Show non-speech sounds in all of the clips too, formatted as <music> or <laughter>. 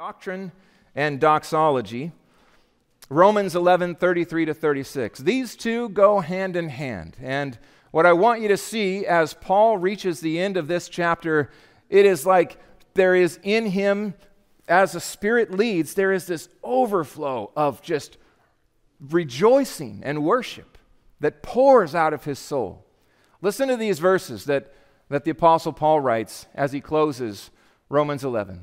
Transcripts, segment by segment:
Doctrine and doxology. Romans 11, 33 to 36. These two go hand in hand. And what I want you to see as Paul reaches the end of this chapter, it is like there is in him, as the Spirit leads, there is this overflow of just rejoicing and worship that pours out of his soul. Listen to these verses that, that the Apostle Paul writes as he closes Romans 11.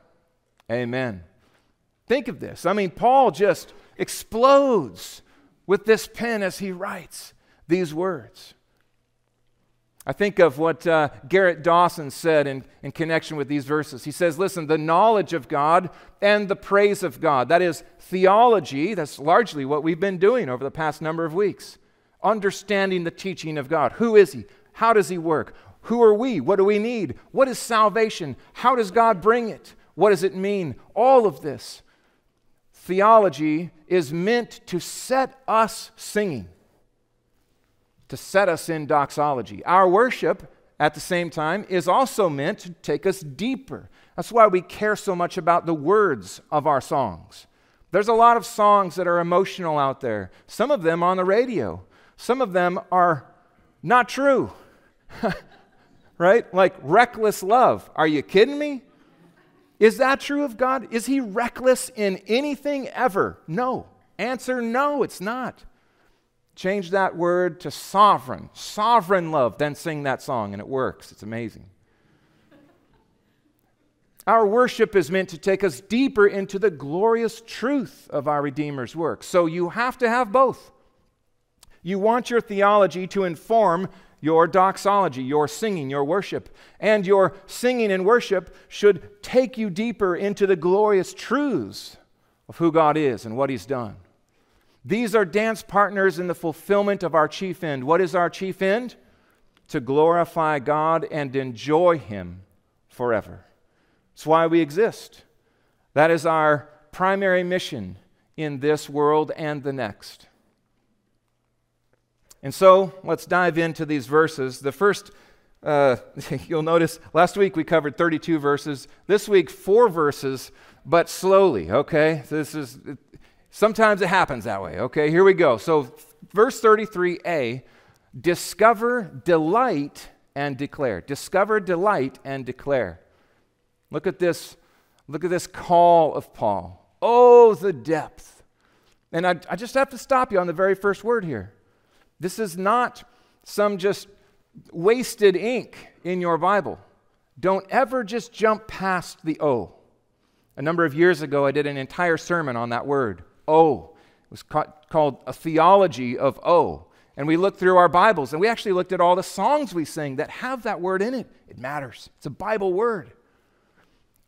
Amen. Think of this. I mean, Paul just explodes with this pen as he writes these words. I think of what uh, Garrett Dawson said in, in connection with these verses. He says, Listen, the knowledge of God and the praise of God, that is theology, that's largely what we've been doing over the past number of weeks. Understanding the teaching of God. Who is He? How does He work? Who are we? What do we need? What is salvation? How does God bring it? What does it mean? All of this. Theology is meant to set us singing, to set us in doxology. Our worship, at the same time, is also meant to take us deeper. That's why we care so much about the words of our songs. There's a lot of songs that are emotional out there, some of them on the radio, some of them are not true. <laughs> right? Like reckless love. Are you kidding me? Is that true of God? Is he reckless in anything ever? No. Answer no, it's not. Change that word to sovereign, sovereign love, then sing that song, and it works. It's amazing. Our worship is meant to take us deeper into the glorious truth of our Redeemer's work. So you have to have both. You want your theology to inform your doxology, your singing, your worship. And your singing and worship should take you deeper into the glorious truths of who God is and what He's done. These are dance partners in the fulfillment of our chief end. What is our chief end? To glorify God and enjoy Him forever. It's why we exist. That is our primary mission in this world and the next. And so let's dive into these verses. The first, uh, <laughs> you'll notice last week we covered 32 verses. This week, four verses, but slowly, okay? This is, sometimes it happens that way, okay? Here we go. So, verse 33a discover, delight, and declare. Discover, delight, and declare. Look at this. Look at this call of Paul. Oh, the depth. And I, I just have to stop you on the very first word here. This is not some just wasted ink in your Bible. Don't ever just jump past the O. A number of years ago, I did an entire sermon on that word, O. It was ca- called A Theology of O. And we looked through our Bibles and we actually looked at all the songs we sing that have that word in it. It matters, it's a Bible word.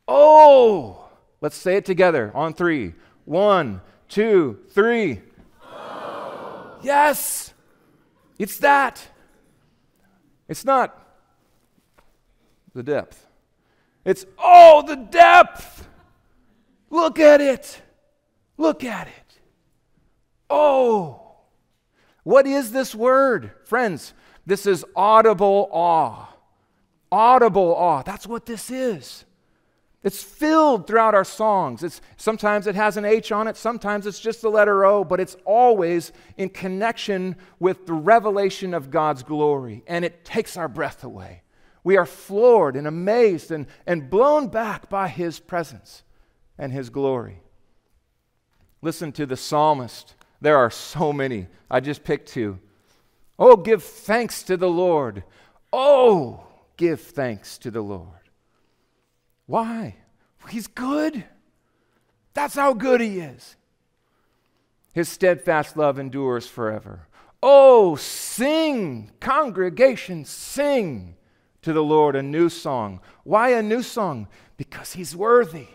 Oh! Let's say it together on three. One, two, three. Oh. Yes! It's that. It's not the depth. It's, oh, the depth. Look at it. Look at it. Oh. What is this word? Friends, this is audible awe. Audible awe. That's what this is. It's filled throughout our songs. It's, sometimes it has an H on it, sometimes it's just the letter O, but it's always in connection with the revelation of God's glory, and it takes our breath away. We are floored and amazed and, and blown back by His presence and His glory. Listen to the psalmist. There are so many. I just picked two. Oh, give thanks to the Lord. Oh, give thanks to the Lord. Why? He's good. That's how good he is. His steadfast love endures forever. Oh, sing, congregation, sing to the Lord a new song. Why a new song? Because he's worthy.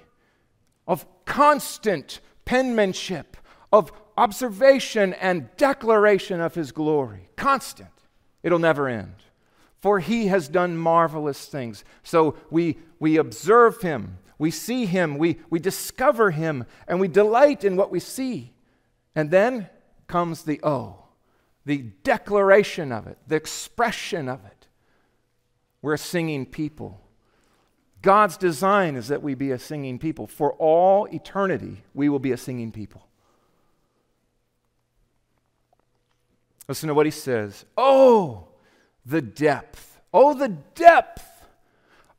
of constant penmanship, of observation and declaration of his glory. Constant. It'll never end. For he has done marvelous things. So we, we observe him, we see him, we, we discover him, and we delight in what we see. And then comes the O, the declaration of it, the expression of it. We're a singing people. God's design is that we be a singing people. For all eternity, we will be a singing people. Listen to what he says. Oh, the depth. Oh, the depth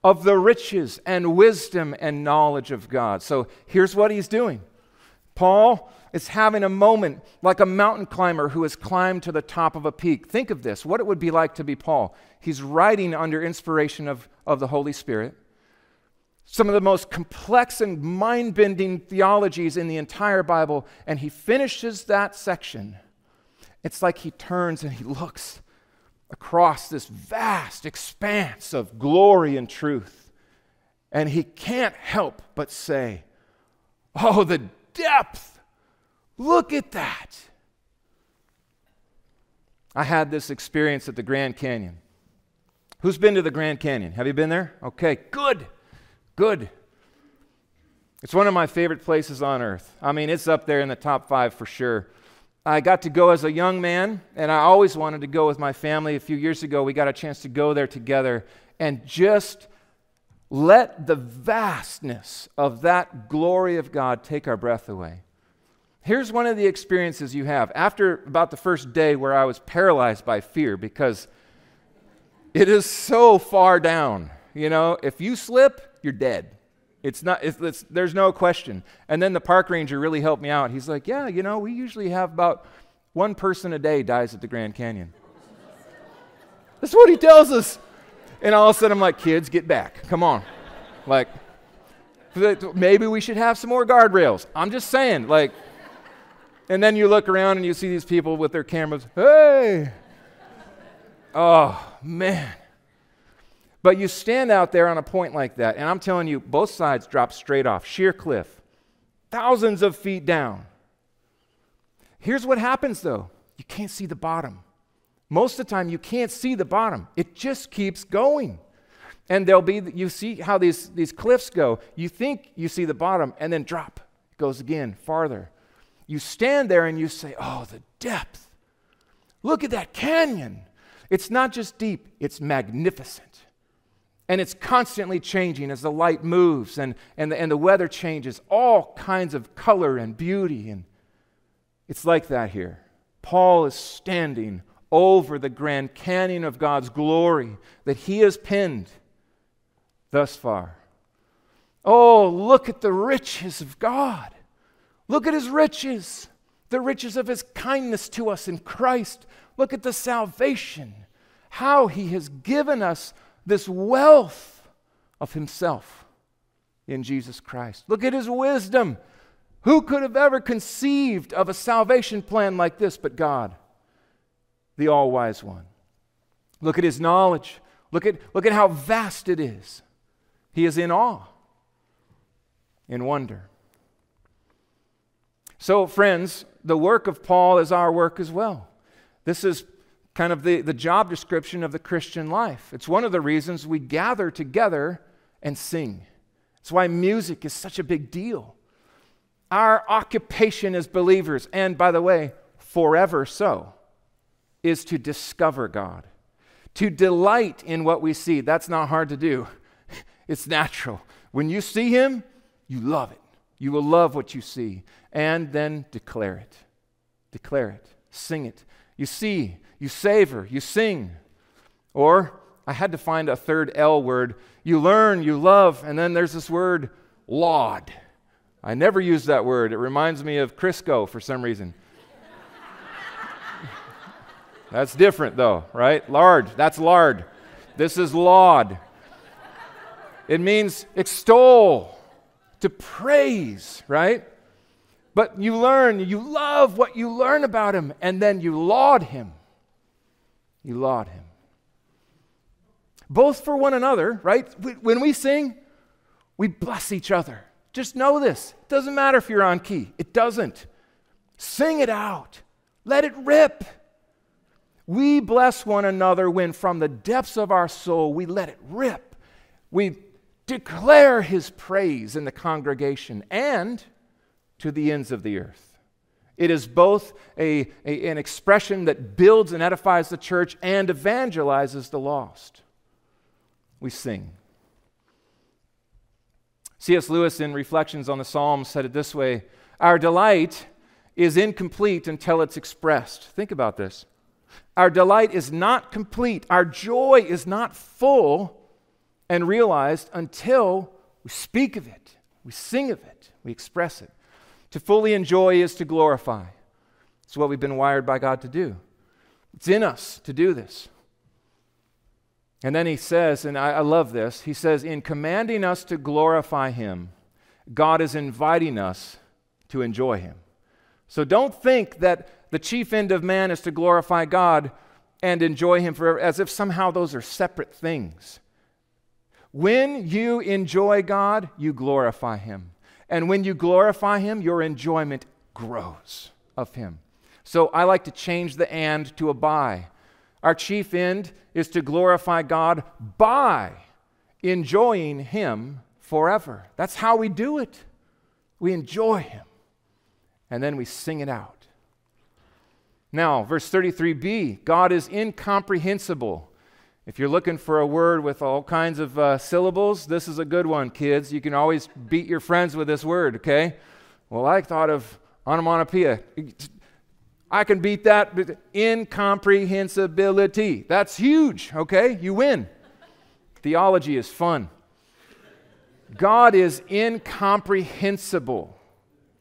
of the riches and wisdom and knowledge of God. So here's what he's doing Paul is having a moment like a mountain climber who has climbed to the top of a peak. Think of this what it would be like to be Paul. He's writing under inspiration of, of the Holy Spirit. Some of the most complex and mind bending theologies in the entire Bible, and he finishes that section it's like he turns and he looks across this vast expanse of glory and truth. And he can't help but say, Oh, the depth! Look at that! I had this experience at the Grand Canyon. Who's been to the Grand Canyon? Have you been there? Okay, good, good. It's one of my favorite places on earth. I mean, it's up there in the top five for sure. I got to go as a young man, and I always wanted to go with my family. A few years ago, we got a chance to go there together and just let the vastness of that glory of God take our breath away. Here's one of the experiences you have. After about the first day where I was paralyzed by fear because it is so far down. You know, if you slip, you're dead. It's not, it's, it's, there's no question. And then the park ranger really helped me out. He's like, Yeah, you know, we usually have about one person a day dies at the Grand Canyon. That's what he tells us. And all of a sudden, I'm like, Kids, get back. Come on. Like, maybe we should have some more guardrails. I'm just saying, like, and then you look around and you see these people with their cameras. Hey! Oh, man. But you stand out there on a point like that, and I'm telling you, both sides drop straight off, sheer cliff, thousands of feet down. Here's what happens though you can't see the bottom. Most of the time, you can't see the bottom, it just keeps going. And there'll be, you see how these, these cliffs go. You think you see the bottom, and then drop. It goes again, farther. You stand there and you say, Oh, the depth. Look at that canyon. It's not just deep, it's magnificent. And it's constantly changing as the light moves and, and, the, and the weather changes, all kinds of color and beauty. And it's like that here. Paul is standing over the Grand Canyon of God's glory that he has penned thus far. Oh, look at the riches of God. Look at his riches, the riches of his kindness to us in Christ. Look at the salvation, how he has given us this wealth of himself in Jesus Christ. Look at his wisdom. Who could have ever conceived of a salvation plan like this but God, the all wise one? Look at his knowledge. Look at, look at how vast it is. He is in awe, in wonder. So, friends, the work of Paul is our work as well. This is kind of the, the job description of the Christian life. It's one of the reasons we gather together and sing. It's why music is such a big deal. Our occupation as believers, and by the way, forever so, is to discover God, to delight in what we see. That's not hard to do, <laughs> it's natural. When you see Him, you love it. You will love what you see, and then declare it. Declare it. Sing it. You see, you savor, you sing. Or I had to find a third L word. You learn, you love, and then there's this word, laud. I never use that word. It reminds me of Crisco for some reason. <laughs> that's different, though, right? Lard, that's lard. This is laud. It means extol, to praise, right? But you learn, you love what you learn about him, and then you laud him. You laud him. Both for one another, right? When we sing, we bless each other. Just know this. It doesn't matter if you're on key, it doesn't. Sing it out, let it rip. We bless one another when from the depths of our soul we let it rip. We declare his praise in the congregation and to the ends of the earth. It is both a, a, an expression that builds and edifies the church and evangelizes the lost. We sing. C.S. Lewis, in Reflections on the Psalms, said it this way Our delight is incomplete until it's expressed. Think about this. Our delight is not complete, our joy is not full and realized until we speak of it, we sing of it, we express it. To fully enjoy is to glorify. It's what we've been wired by God to do. It's in us to do this. And then he says, and I, I, love this, he says, in commanding us to glorify him, God is inviting us to enjoy him. So don't think that the chief end of man is to glorify God and enjoy him forever, as if somehow those are separate things. When you enjoy God, you glorify Him. And when you glorify Him, your enjoyment grows of Him. So I like to change the and to a by. Our chief end is to glorify God by enjoying Him forever. That's how we do it. We enjoy Him. And then we sing it out. Now, verse 33b God is incomprehensible. If you're looking for a word with all kinds of uh, syllables, this is a good one, kids. You can always beat your friends with this word, okay? Well, I thought of onomatopoeia. I can beat that. Incomprehensibility. That's huge, okay? You win. Theology is fun. God is incomprehensible.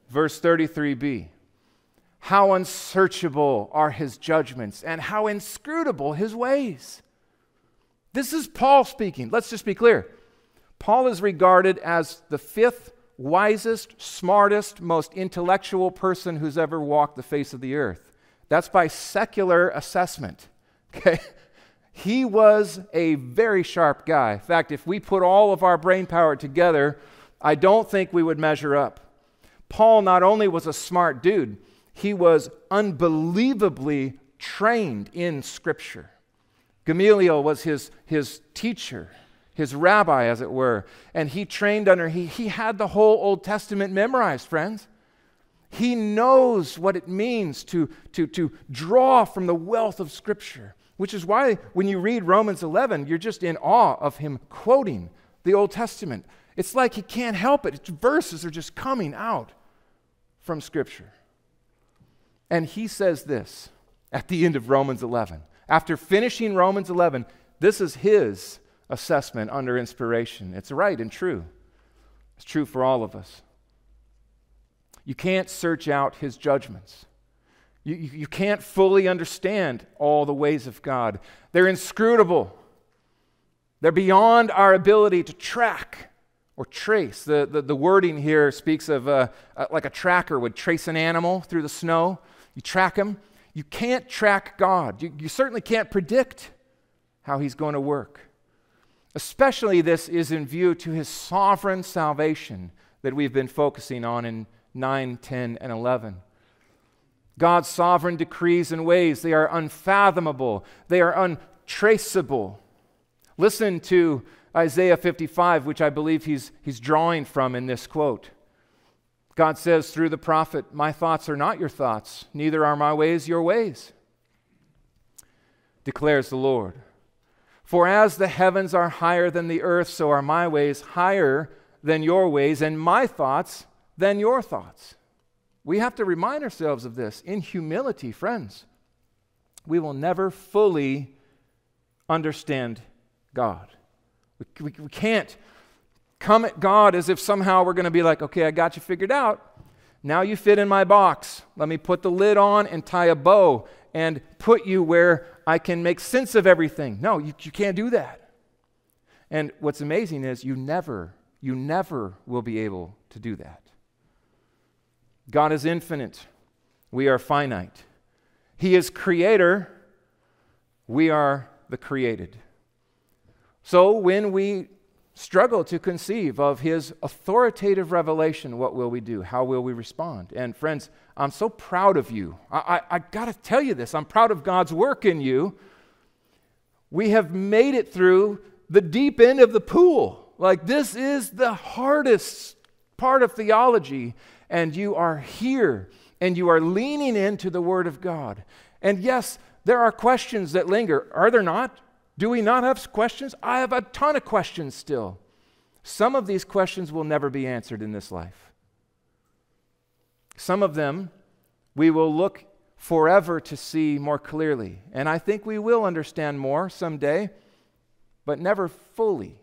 Verse 33b. How unsearchable are his judgments, and how inscrutable his ways. This is Paul speaking. Let's just be clear. Paul is regarded as the fifth wisest, smartest, most intellectual person who's ever walked the face of the earth. That's by secular assessment. <laughs> Okay? He was a very sharp guy. In fact, if we put all of our brain power together, I don't think we would measure up. Paul not only was a smart dude, he was unbelievably trained in Scripture. Gamaliel was his, his teacher, his rabbi, as it were, and he trained under, he, he had the whole Old Testament memorized, friends. He knows what it means to, to, to draw from the wealth of Scripture, which is why when you read Romans 11, you're just in awe of him quoting the Old Testament. It's like he can't help it. It's verses are just coming out from Scripture. And he says this at the end of Romans 11. After finishing Romans 11, this is his assessment under inspiration. It's right and true. It's true for all of us. You can't search out his judgments. You, you, you, can't fully understand all the ways of God. They're inscrutable, they're beyond our ability to track or trace. The, the, the wording here speaks of uh, uh, like a tracker would trace an animal through the snow. You track him, you can't track God. You, you certainly can't predict how He's going to work. Especially, this is in view to His sovereign salvation that we've been focusing on in 9, 10, and 11. God's sovereign decrees and ways, they are unfathomable, they are untraceable. Listen to Isaiah 55, which I believe he's, he's drawing from in this quote. God says through the prophet, My thoughts are not your thoughts, neither are my ways your ways, declares the Lord. For as the heavens are higher than the earth, so are my ways higher than your ways, and my thoughts than your thoughts. We have to remind ourselves of this in humility, friends. We will never fully understand God. We, we, we can't come at God as if somehow we're going to be like, okay, I got you figured out. Now you fit in my box. Let me put the lid on and tie a bow and put you where I can make sense of everything. No, you, you can't do that. And what's amazing is you never, you never will be able to do that. God is infinite. We are finite. He is creator. We are the created. So when we struggle to conceive of his authoritative revelation, what will we do? How will we respond? And friends, I'm so proud of you. I, I, I got to tell you this. I'm proud of God's work in you. We have made it through the deep end of the pool. Like, this is the hardest part of theology, and you are here and you are leaning into the Word of God. And yes, there are questions that linger. Are there not? Do we not have questions? I have a ton of questions still. Some of these questions will never be answered in this life. Some of them we will look forever to see more clearly. And I think we will understand more someday, but never fully.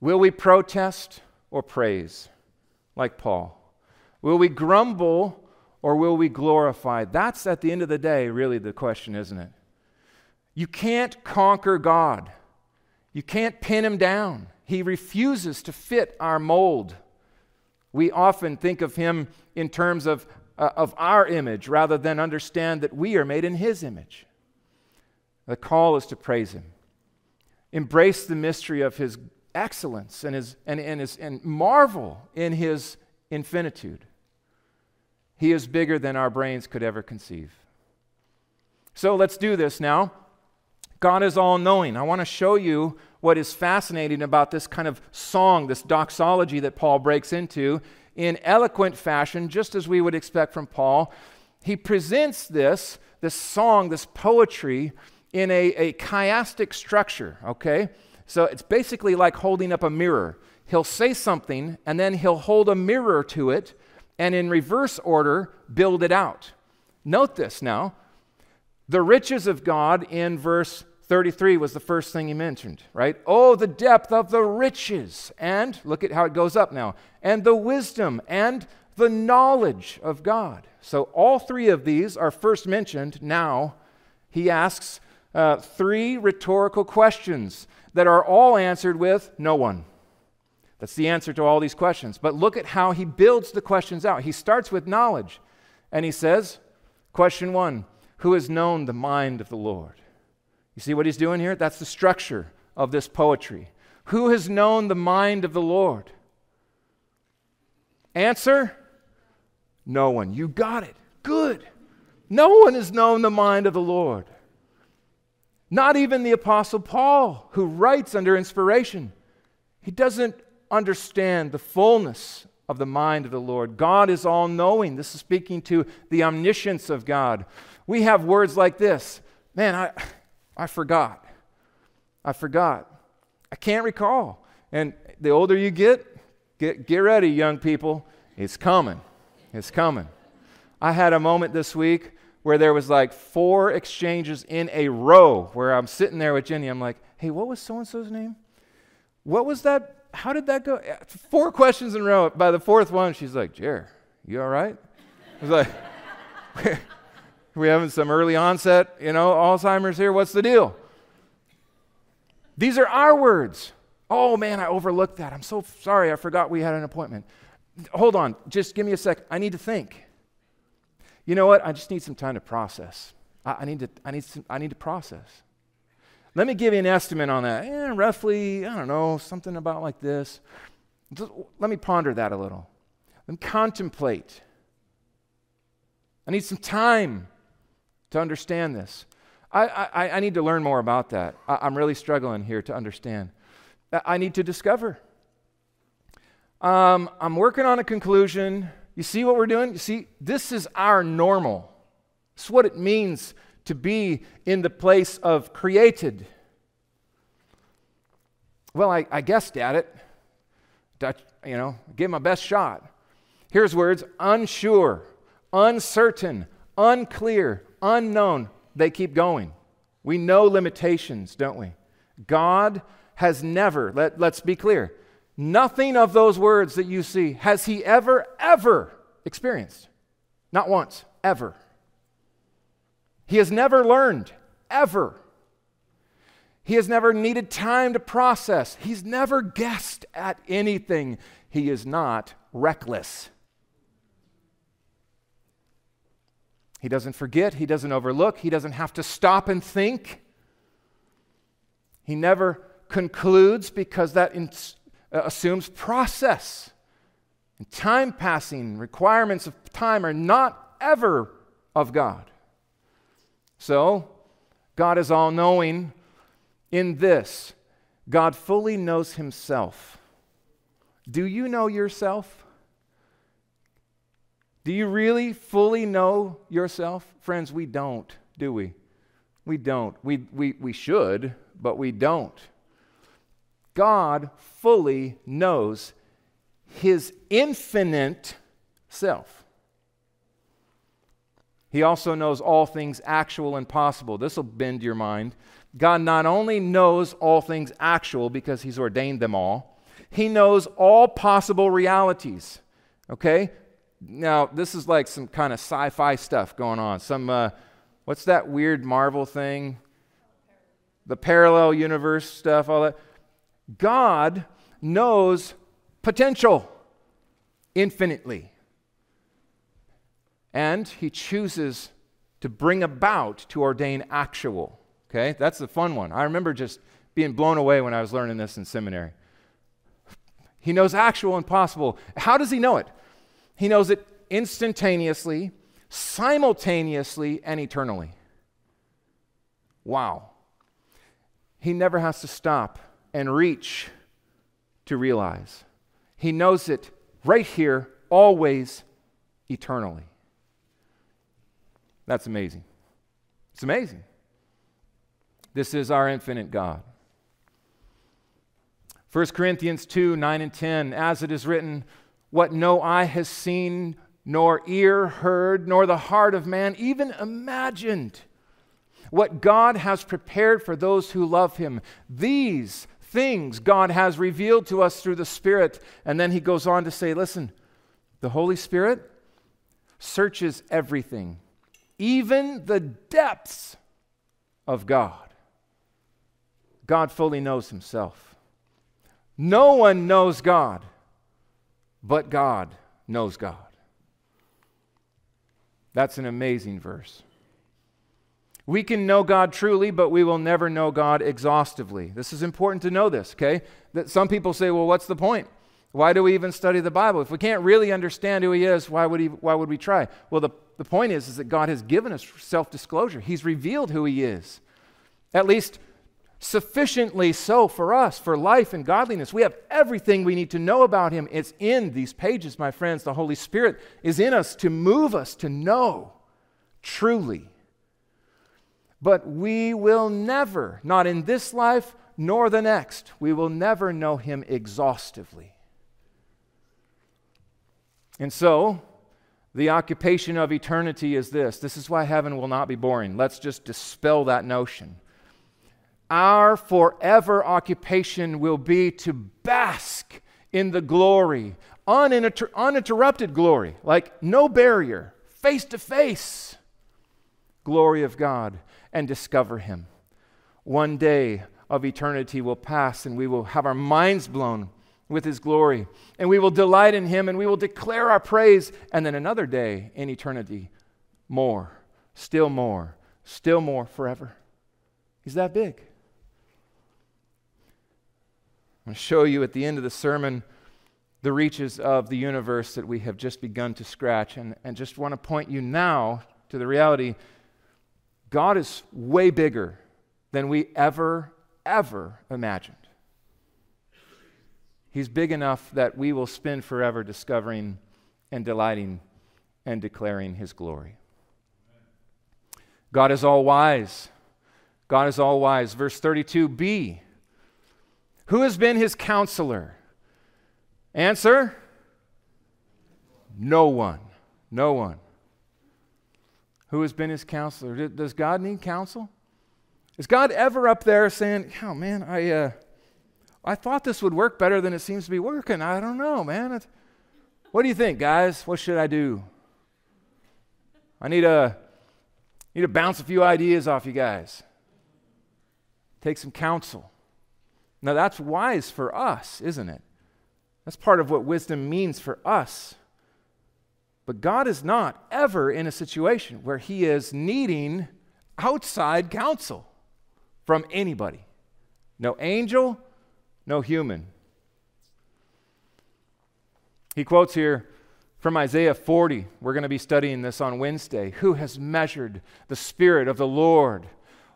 Will we protest or praise, like Paul? Will we grumble or will we glorify? That's at the end of the day really the question, isn't it? You can't conquer God. You can't pin him down. He refuses to fit our mold. We often think of him in terms of, uh, of our image rather than understand that we are made in his image. The call is to praise him, embrace the mystery of his excellence and, his, and, and, his, and marvel in his infinitude. He is bigger than our brains could ever conceive. So let's do this now. God is all knowing. I want to show you what is fascinating about this kind of song, this doxology that Paul breaks into in eloquent fashion, just as we would expect from Paul. He presents this, this song, this poetry, in a, a chiastic structure, okay? So it's basically like holding up a mirror. He'll say something, and then he'll hold a mirror to it, and in reverse order, build it out. Note this now. The riches of God in verse 33 was the first thing he mentioned, right? Oh, the depth of the riches. And look at how it goes up now. And the wisdom and the knowledge of God. So all three of these are first mentioned. Now he asks uh, three rhetorical questions that are all answered with no one. That's the answer to all these questions. But look at how he builds the questions out. He starts with knowledge and he says, Question one who has known the mind of the Lord? You see what he's doing here? That's the structure of this poetry. Who has known the mind of the Lord? Answer No one. You got it. Good. No one has known the mind of the Lord. Not even the Apostle Paul, who writes under inspiration. He doesn't understand the fullness of the mind of the Lord. God is all knowing. This is speaking to the omniscience of God. We have words like this Man, I, I forgot. I forgot. I can't recall. And the older you get, get, get ready, young people. It's coming. It's coming. I had a moment this week where there was like four exchanges in a row where I'm sitting there with Jenny. I'm like, hey, what was so and so's name? What was that? How did that go? Four questions in a row. By the fourth one, she's like, Jer, you all right? I was like, <laughs> we having some early onset, you know, Alzheimer's here? What's the deal? These are our words. Oh man, I overlooked that. I'm so sorry. I forgot we had an appointment. Hold on. Just give me a sec. I need to think. You know what? I just need some time to process. I, I need, to, I, need some, I need to process. Let me give you an estimate on that. Eh, roughly, I don't know, something about like this. Let me ponder that a little. Let me contemplate. I need some time to understand this. I, I, I need to learn more about that. I, am really struggling here to understand. I need to discover. Um, I'm working on a conclusion. You see what we're doing? You see, this is our normal. It's what it means to be in the place of created. Well, I, I guessed at it. You know, give my best shot. Here's words unsure, uncertain, unclear, unknown, they keep going. We know limitations, don't we? God has never, let, let's be clear, nothing of those words that you see has he ever, ever experienced. Not once, ever. He has never learned, ever. He has never needed time to process. He's never guessed at anything. He is not reckless. He doesn't forget, he doesn't overlook, he doesn't have to stop and think. He never concludes because that uh, assumes process. And time passing, requirements of time are not ever of God. So, God is all knowing in this. God fully knows himself. Do you know yourself? Do you really fully know yourself? Friends, we don't, do we? We don't. We, we, we should, but we don't. God fully knows his infinite self. He also knows all things actual and possible. This will bend your mind. God not only knows all things actual because he's ordained them all, he knows all possible realities. Okay? Now, this is like some kind of sci fi stuff going on. Some, uh, what's that weird Marvel thing? The parallel universe stuff, all that. God knows potential infinitely. And he chooses to bring about, to ordain actual. Okay, that's the fun one. I remember just being blown away when I was learning this in seminary. He knows actual and possible. How does he know it? He knows it instantaneously, simultaneously, and eternally. Wow. He never has to stop and reach to realize. He knows it right here, always, eternally. That's amazing. It's amazing. This is our infinite God. 1 Corinthians 2 9 and 10, as it is written, what no eye has seen, nor ear heard, nor the heart of man even imagined. What God has prepared for those who love him. These things God has revealed to us through the Spirit. And then he goes on to say, listen, the Holy Spirit searches everything, even the depths of God. God fully knows himself. No one knows God, but God knows God. That's an amazing verse. We can know God truly, but we will never know God exhaustively. This is important to know this, okay? That some people say, well, what's the point? Why do we even study the Bible? If we can't really understand who he is, why would, he, why would we try? Well, the, the point is, is that God has given us self disclosure. He's revealed who he is. At least sufficiently so for us, for life and godliness. We have everything we need to know about him. It's in these pages, my friends. The Holy Spirit is in us to move us to know truly but we will never, not in this life nor the next, we will never know him exhaustively. And so, the occupation of eternity is this. This is why heaven will not be boring. Let's just dispel that notion. Our forever occupation will be to bask in the glory, uninter- uninterrupted glory, like no barrier, face to face glory of God and discover Him. One day of eternity will pass, and we will have our minds blown with His glory, and we will delight in Him, and we will declare our praise. And then another day in eternity, more, still more, still more forever. He's that big. I'm going to show you at the end of the sermon the reaches of the universe that we have just begun to scratch, and, and just want to point you now to the reality God is way bigger than we ever, ever imagined. He's big enough that we will spend forever discovering and delighting and declaring His glory. God is all wise. God is all wise. Verse 32b Who has been His counselor? Answer No one. No one who has been his counselor. Does God need counsel? Is God ever up there saying, "Oh man, I uh, I thought this would work better than it seems to be working. I don't know, man. It's, what do you think, guys? What should I do? I need to need to bounce a few ideas off you guys. Take some counsel. Now that's wise for us, isn't it? That's part of what wisdom means for us. But God is not ever in a situation where He is needing outside counsel from anybody. No angel, no human. He quotes here from Isaiah 40. We're going to be studying this on Wednesday. Who has measured the Spirit of the Lord?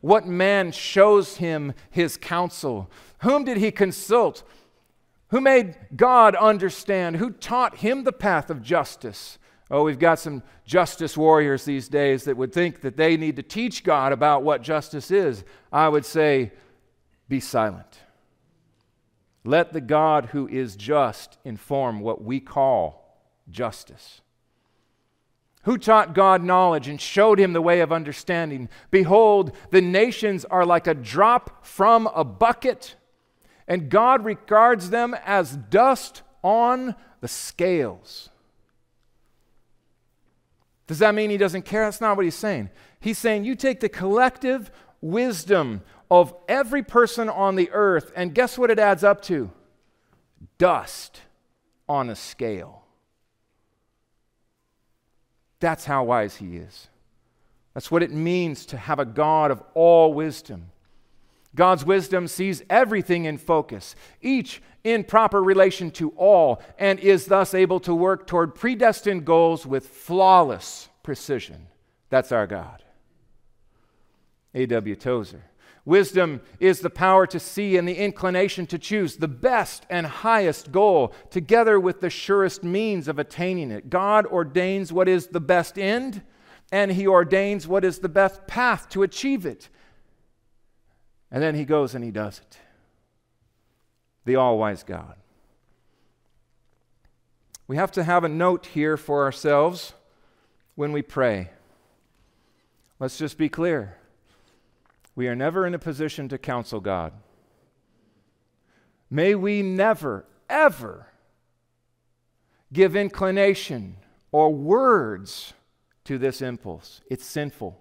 What man shows him his counsel? Whom did he consult? Who made God understand? Who taught him the path of justice? Oh, we've got some justice warriors these days that would think that they need to teach God about what justice is. I would say, be silent. Let the God who is just inform what we call justice. Who taught God knowledge and showed him the way of understanding? Behold, the nations are like a drop from a bucket, and God regards them as dust on the scales. Does that mean he doesn't care? That's not what he's saying. He's saying you take the collective wisdom of every person on the earth, and guess what it adds up to? Dust on a scale. That's how wise he is. That's what it means to have a God of all wisdom. God's wisdom sees everything in focus, each in proper relation to all, and is thus able to work toward predestined goals with flawless precision. That's our God. A.W. Tozer. Wisdom is the power to see and the inclination to choose the best and highest goal, together with the surest means of attaining it. God ordains what is the best end, and He ordains what is the best path to achieve it. And then He goes and He does it the all wise God. We have to have a note here for ourselves when we pray. Let's just be clear. We are never in a position to counsel God. May we never, ever give inclination or words to this impulse. It's sinful,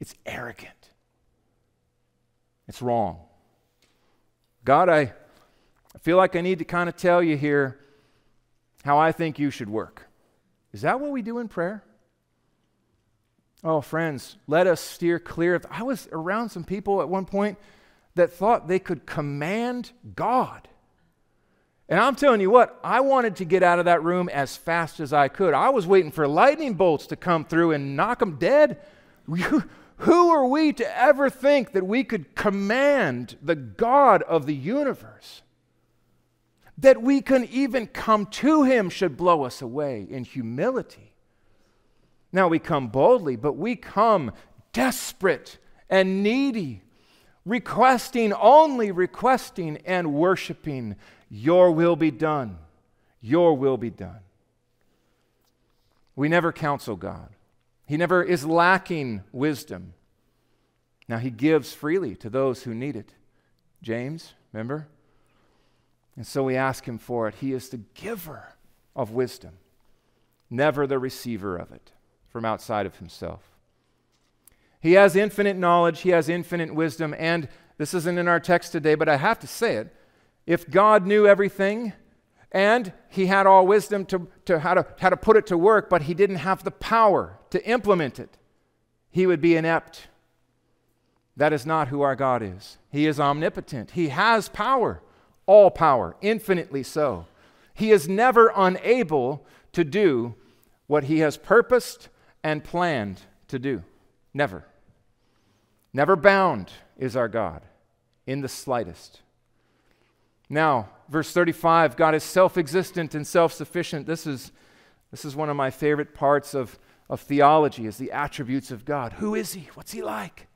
it's arrogant, it's wrong. God, I feel like I need to kind of tell you here how I think you should work. Is that what we do in prayer? Oh, friends, let us steer clear of. I was around some people at one point that thought they could command God. And I'm telling you what, I wanted to get out of that room as fast as I could. I was waiting for lightning bolts to come through and knock them dead. Who are we to ever think that we could command the God of the universe? that we can even come to him should blow us away in humility. Now we come boldly, but we come desperate and needy, requesting, only requesting and worshiping, Your will be done. Your will be done. We never counsel God, He never is lacking wisdom. Now He gives freely to those who need it. James, remember? And so we ask him for it. He is the giver of wisdom, never the receiver of it from outside of himself. He has infinite knowledge, he has infinite wisdom, and this isn't in our text today, but I have to say it. If God knew everything and he had all wisdom to, to, how, to how to put it to work, but he didn't have the power to implement it, he would be inept. That is not who our God is. He is omnipotent, he has power all power, infinitely so. He is never unable to do what he has purposed and planned to do. Never. Never bound is our God in the slightest. Now, verse 35 God is self existent and self sufficient. This is, this is one of my favorite parts of, of theology is the attributes of God. Who is he? What's he like?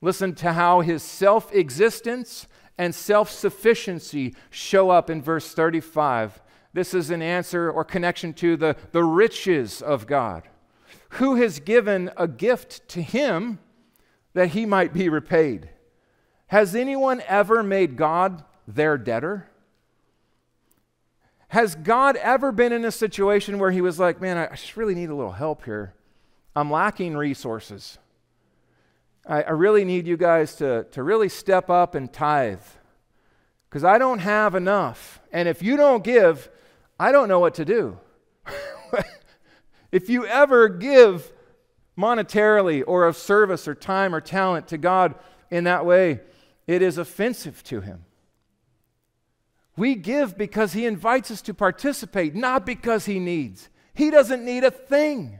Listen to how his self existence and self sufficiency show up in verse 35. This is an answer or connection to the, the riches of God. Who has given a gift to him that he might be repaid? Has anyone ever made God their debtor? Has God ever been in a situation where he was like, man, I just really need a little help here? I'm lacking resources. I, I really need you guys to, to really step up and tithe because I don't have enough. And if you don't give, I don't know what to do. If you ever give monetarily or of service or time or talent to God in that way, it is offensive to him. We give because he invites us to participate, not because he needs. He doesn't need a thing.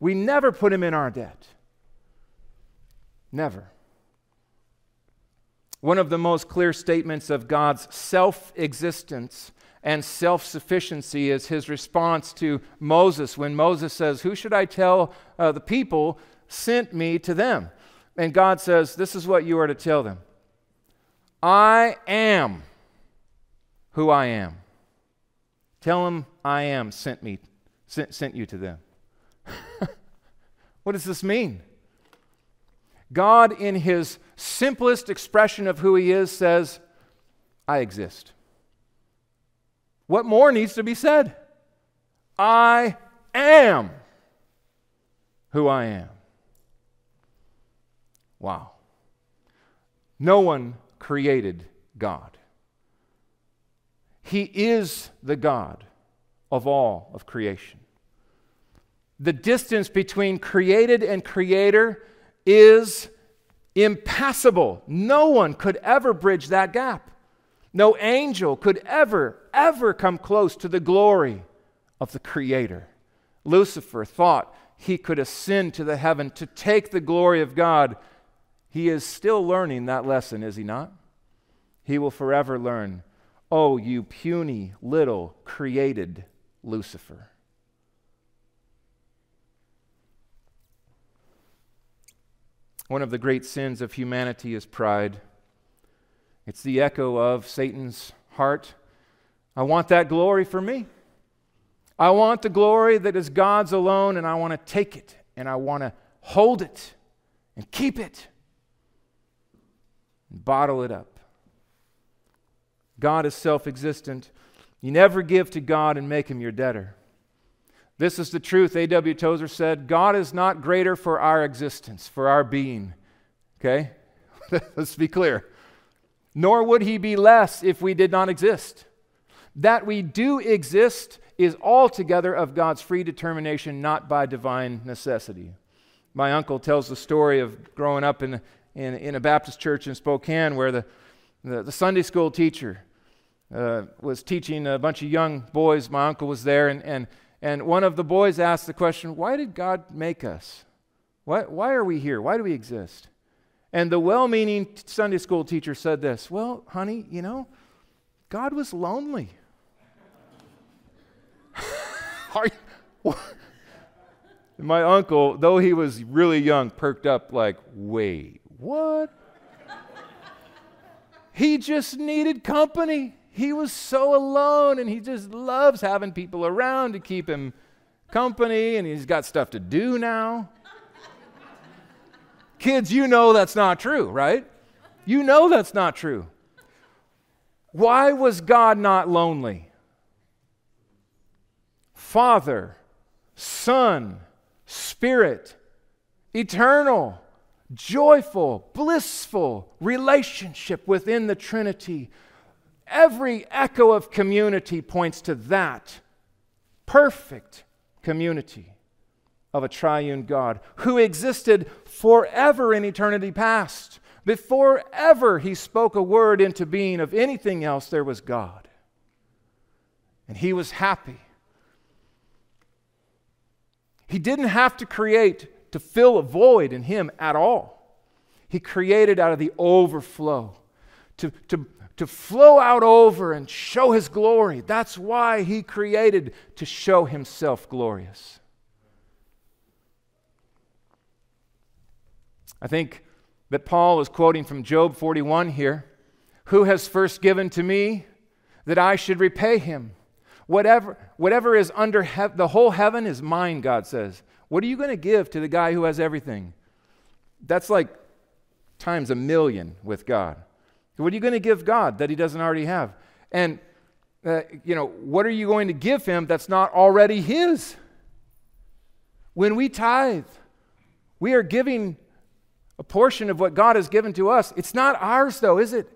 We never put him in our debt. Never. One of the most clear statements of God's self existence and self sufficiency is his response to Moses when Moses says, Who should I tell uh, the people sent me to them? And God says, This is what you are to tell them I am who I am. Tell them I am sent me, sent, sent you to them. <laughs> what does this mean? God, in his simplest expression of who he is, says, I exist. What more needs to be said? I am who I am. Wow. No one created God. He is the God of all of creation. The distance between created and creator is impassable. No one could ever bridge that gap. No angel could ever, ever come close to the glory of the Creator. Lucifer thought he could ascend to the heaven to take the glory of God. He is still learning that lesson, is he not? He will forever learn, oh, you puny little created Lucifer. One of the great sins of humanity is pride. It's the echo of Satan's heart. I want that glory for me. I want the glory that is God's alone, and I want to take it, and I want to hold it, and keep it, and bottle it up. God is self existent. You never give to God and make him your debtor. This is the truth. A.W. Tozer said God is not greater for our existence, for our being. Okay? <laughs> Let's be clear nor would he be less if we did not exist. That we do exist is altogether of God's free determination, not by divine necessity. My uncle tells the story of growing up in, in, in a Baptist church in Spokane where the, the, the Sunday school teacher uh, was teaching a bunch of young boys. My uncle was there, and, and, and one of the boys asked the question, Why did God make us? Why, why are we here? Why do we exist? And the well meaning Sunday school teacher said this Well, honey, you know, God was lonely. <laughs> My uncle, though he was really young, perked up like, Wait, what? he just needed company. He was so alone and he just loves having people around to keep him company and he's got stuff to do now. Kids, you know that's not true, right? You know that's not true. Why was God not lonely? Father, Son, Spirit, eternal, joyful, blissful relationship within the Trinity. Every echo of community points to that perfect community of a triune God who existed forever in eternity past. Before ever he spoke a word into being of anything else, there was God. And he was happy. He didn't have to create to fill a void in him at all. He created out of the overflow to, to, to flow out over and show his glory. That's why he created to show himself glorious. I think that Paul is quoting from Job 41 here. Who has first given to me that I should repay him? Whatever, whatever is under he- the whole heaven is mine, God says. What are you going to give to the guy who has everything? That's like times a million with God. What are you going to give God that he doesn't already have? And, uh, you know, what are you going to give him that's not already his? When we tithe, we are giving a portion of what God has given to us. It's not ours, though, is it?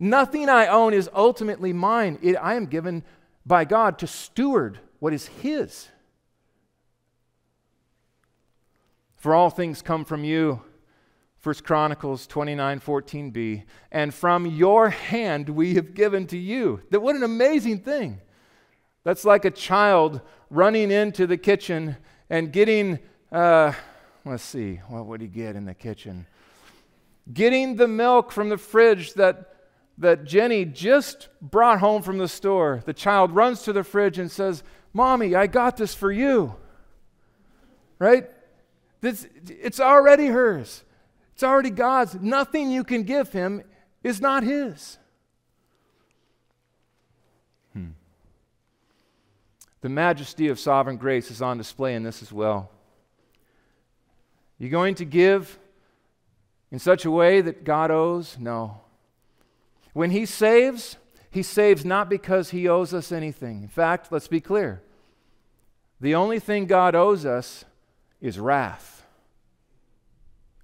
Nothing I own is ultimately mine. It, I am given by God to steward what is His. For all things come from you. 1 Chronicles 29 14b, and from your hand we have given to you. That what an amazing thing. That's like a child running into the kitchen and getting, uh, let's see, what would he get in the kitchen? Getting the milk from the fridge that, that Jenny just brought home from the store. The child runs to the fridge and says, Mommy, I got this for you. Right? This, it's already hers. It's already God's. Nothing you can give him is not his. Hmm. The majesty of sovereign grace is on display in this as well. You're going to give in such a way that God owes? No. When He saves, He saves not because He owes us anything. In fact, let's be clear the only thing God owes us is wrath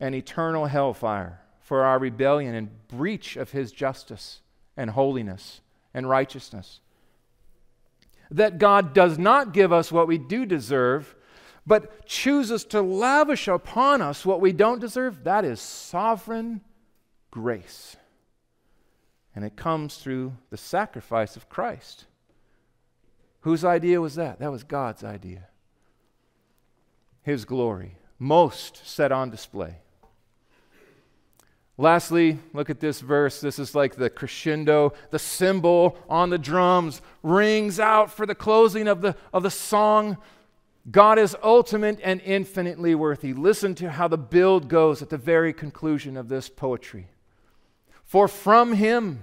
and eternal hellfire for our rebellion and breach of his justice and holiness and righteousness. That God does not give us what we do deserve, but chooses to lavish upon us what we don't deserve, that is sovereign grace. And it comes through the sacrifice of Christ. Whose idea was that? That was God's idea. His glory, most set on display. Lastly, look at this verse. This is like the crescendo, the cymbal on the drums rings out for the closing of the, of the song. God is ultimate and infinitely worthy. Listen to how the build goes at the very conclusion of this poetry. For from him,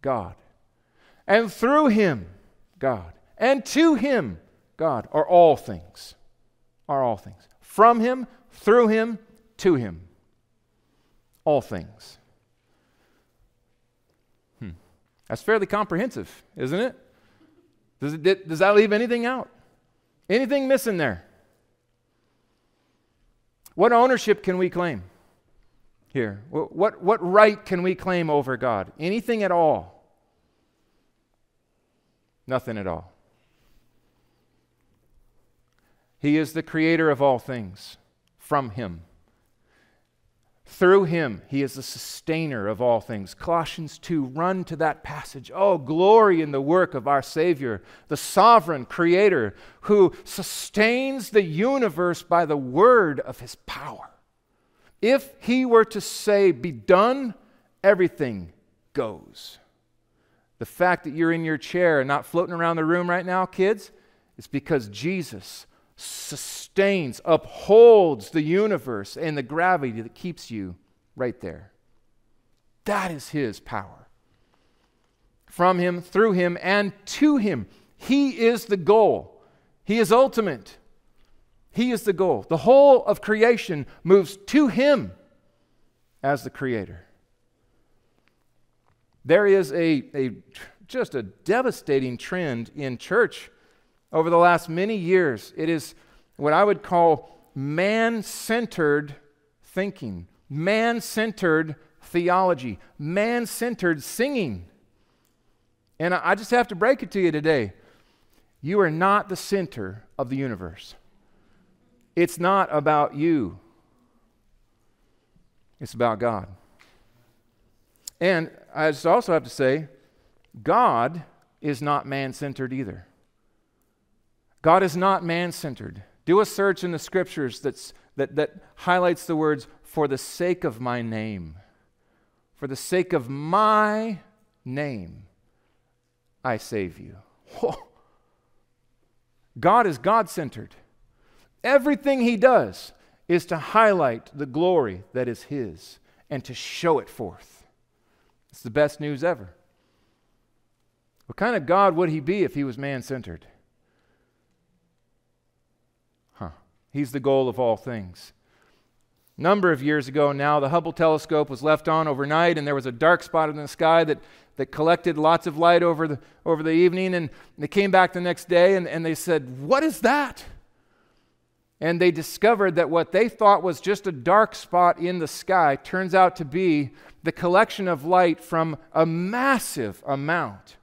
God, and through him, God, and to him, God, are all things. Are all things. From him, through him, to him all things. Hmm. That's fairly comprehensive, isn't it? Does, it? does that leave anything out? Anything missing there? What ownership can we claim here? What, what, right can we claim over God? Anything at all? Nothing at all. He is the creator of all things. From Him through him, he is the sustainer of all things. Colossians 2, run to that passage. Oh, glory in the work of our Savior, the sovereign creator who sustains the universe by the word of his power. If he were to say, be done, everything goes. The fact that you're in your chair and not floating around the room right now, kids, is because Jesus sustains, upholds the universe and the gravity that keeps you right there. That is His power. From Him, through Him, and to Him. He is the goal, He is ultimate. He is the goal. The whole of creation moves to Him as the Creator. There is a, a just a devastating trend in church over the last many years, it is what I would call man centered thinking, man centered theology, man centered singing. And I just have to break it to you today. You are not the center of the universe. It's not about you, it's about God. And I just also have to say, God is not man centered either. God is not man centered. Do a search in the scriptures that's, that, that highlights the words, for the sake of my name. For the sake of my name, I save you. <laughs> God is God centered. Everything he does is to highlight the glory that is his and to show it forth. It's the best news ever. What kind of God would he be if he was man centered? Huh. He's the goal of all things. A number of years ago now, the Hubble telescope was left on overnight, and there was a dark spot in the sky that, that collected lots of light over the, over the evening. And they came back the next day and, and they said, What is that? And they discovered that what they thought was just a dark spot in the sky turns out to be the collection of light from a massive amount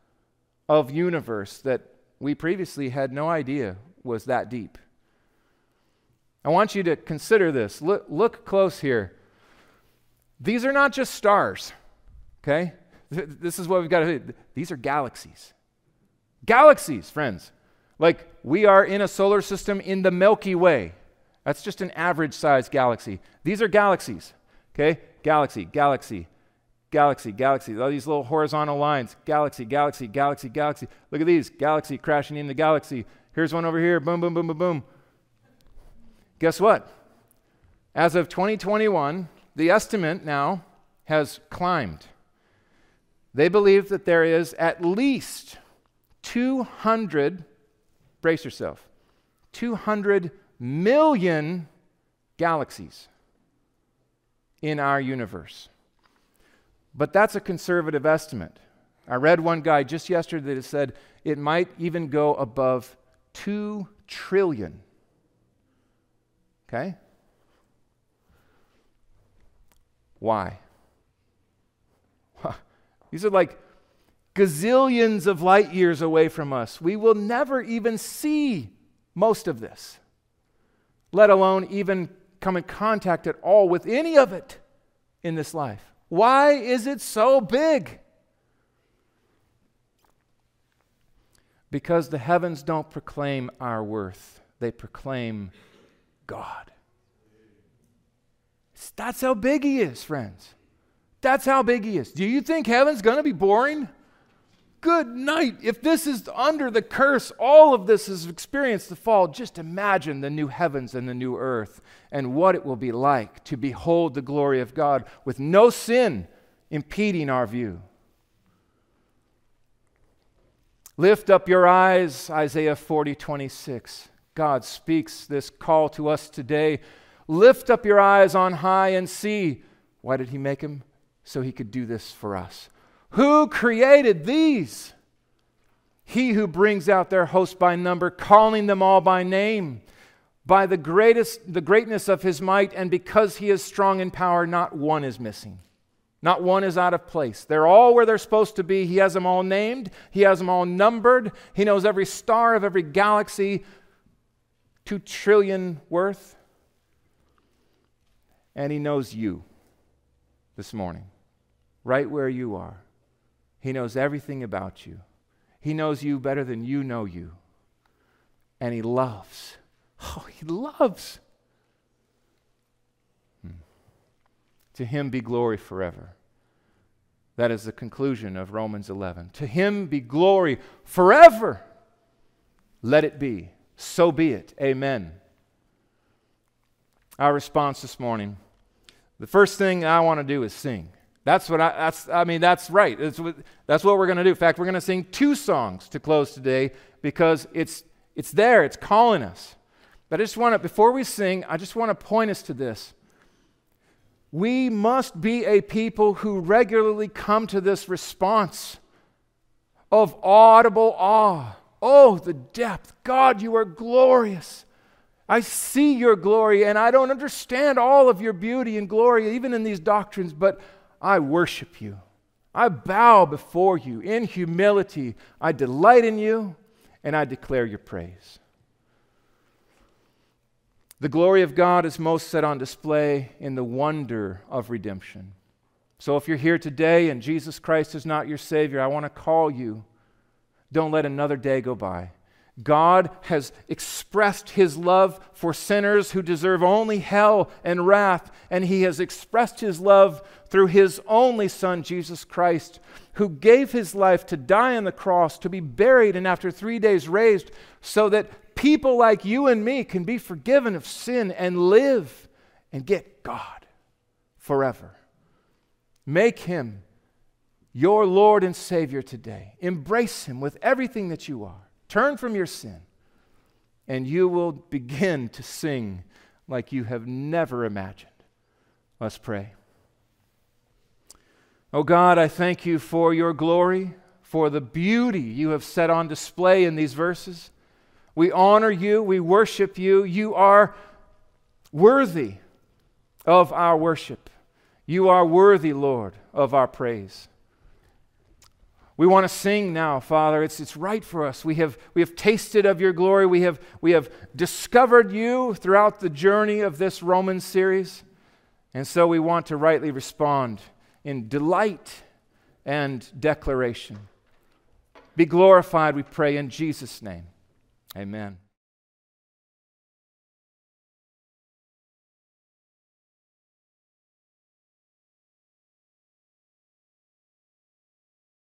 of universe that we previously had no idea was that deep. I want you to consider this. Look, look close here. These are not just stars, okay? This is what we've got to do. These are galaxies. Galaxies, friends. Like we are in a solar system in the Milky Way. That's just an average sized galaxy. These are galaxies, okay? Galaxy, galaxy, galaxy, galaxy. All these little horizontal lines galaxy, galaxy, galaxy, galaxy. Look at these galaxy crashing into galaxy. Here's one over here. Boom, boom, boom, boom, boom. Guess what? As of 2021, the estimate now has climbed. They believe that there is at least 200, brace yourself, 200 million galaxies in our universe. But that's a conservative estimate. I read one guy just yesterday that said it might even go above 2 trillion. Okay? Why? <laughs> These are like gazillions of light years away from us. We will never even see most of this, let alone even come in contact at all with any of it in this life. Why is it so big? Because the heavens don't proclaim our worth, they proclaim God. That's how big He is, friends. That's how big He is. Do you think heaven's going to be boring? Good night. If this is under the curse, all of this has experienced the fall. Just imagine the new heavens and the new earth and what it will be like to behold the glory of God with no sin impeding our view. Lift up your eyes, Isaiah 40, 26. God speaks this call to us today. Lift up your eyes on high and see. Why did he make him? So he could do this for us. Who created these? He who brings out their host by number, calling them all by name. By the greatest the greatness of his might and because he is strong in power, not one is missing. Not one is out of place. They're all where they're supposed to be. He has them all named, He has them all numbered. He knows every star of every galaxy, two trillion worth. And He knows you this morning, right where you are. He knows everything about you. He knows you better than you know you. And He loves. <laughs> Oh, He loves hmm. To him be glory forever. That is the conclusion of Romans 11. To him be glory forever. Let it be. So be it. Amen. Our response this morning the first thing I want to do is sing. That's what I, that's, I mean, that's right. That's what, that's what we're going to do. In fact, we're going to sing two songs to close today because it's, it's there, it's calling us. But I just want to, before we sing, I just want to point us to this. We must be a people who regularly come to this response of audible awe. Oh, the depth. God, you are glorious. I see your glory, and I don't understand all of your beauty and glory, even in these doctrines, but I worship you. I bow before you in humility. I delight in you, and I declare your praise. The glory of God is most set on display in the wonder of redemption. So if you're here today and Jesus Christ is not your Savior, I want to call you. Don't let another day go by. God has expressed his love for sinners who deserve only hell and wrath, and he has expressed his love through his only Son, Jesus Christ, who gave his life to die on the cross, to be buried, and after three days raised, so that people like you and me can be forgiven of sin and live and get God forever. Make him your Lord and Savior today. Embrace him with everything that you are. Turn from your sin, and you will begin to sing like you have never imagined. Let's pray. Oh God, I thank you for your glory, for the beauty you have set on display in these verses. We honor you. We worship you. You are worthy of our worship. You are worthy, Lord, of our praise. We want to sing now, Father. It's, it's right for us. We have, we have tasted of your glory. We have, we have discovered you throughout the journey of this Roman series. And so we want to rightly respond in delight and declaration. Be glorified, we pray, in Jesus' name. Amen.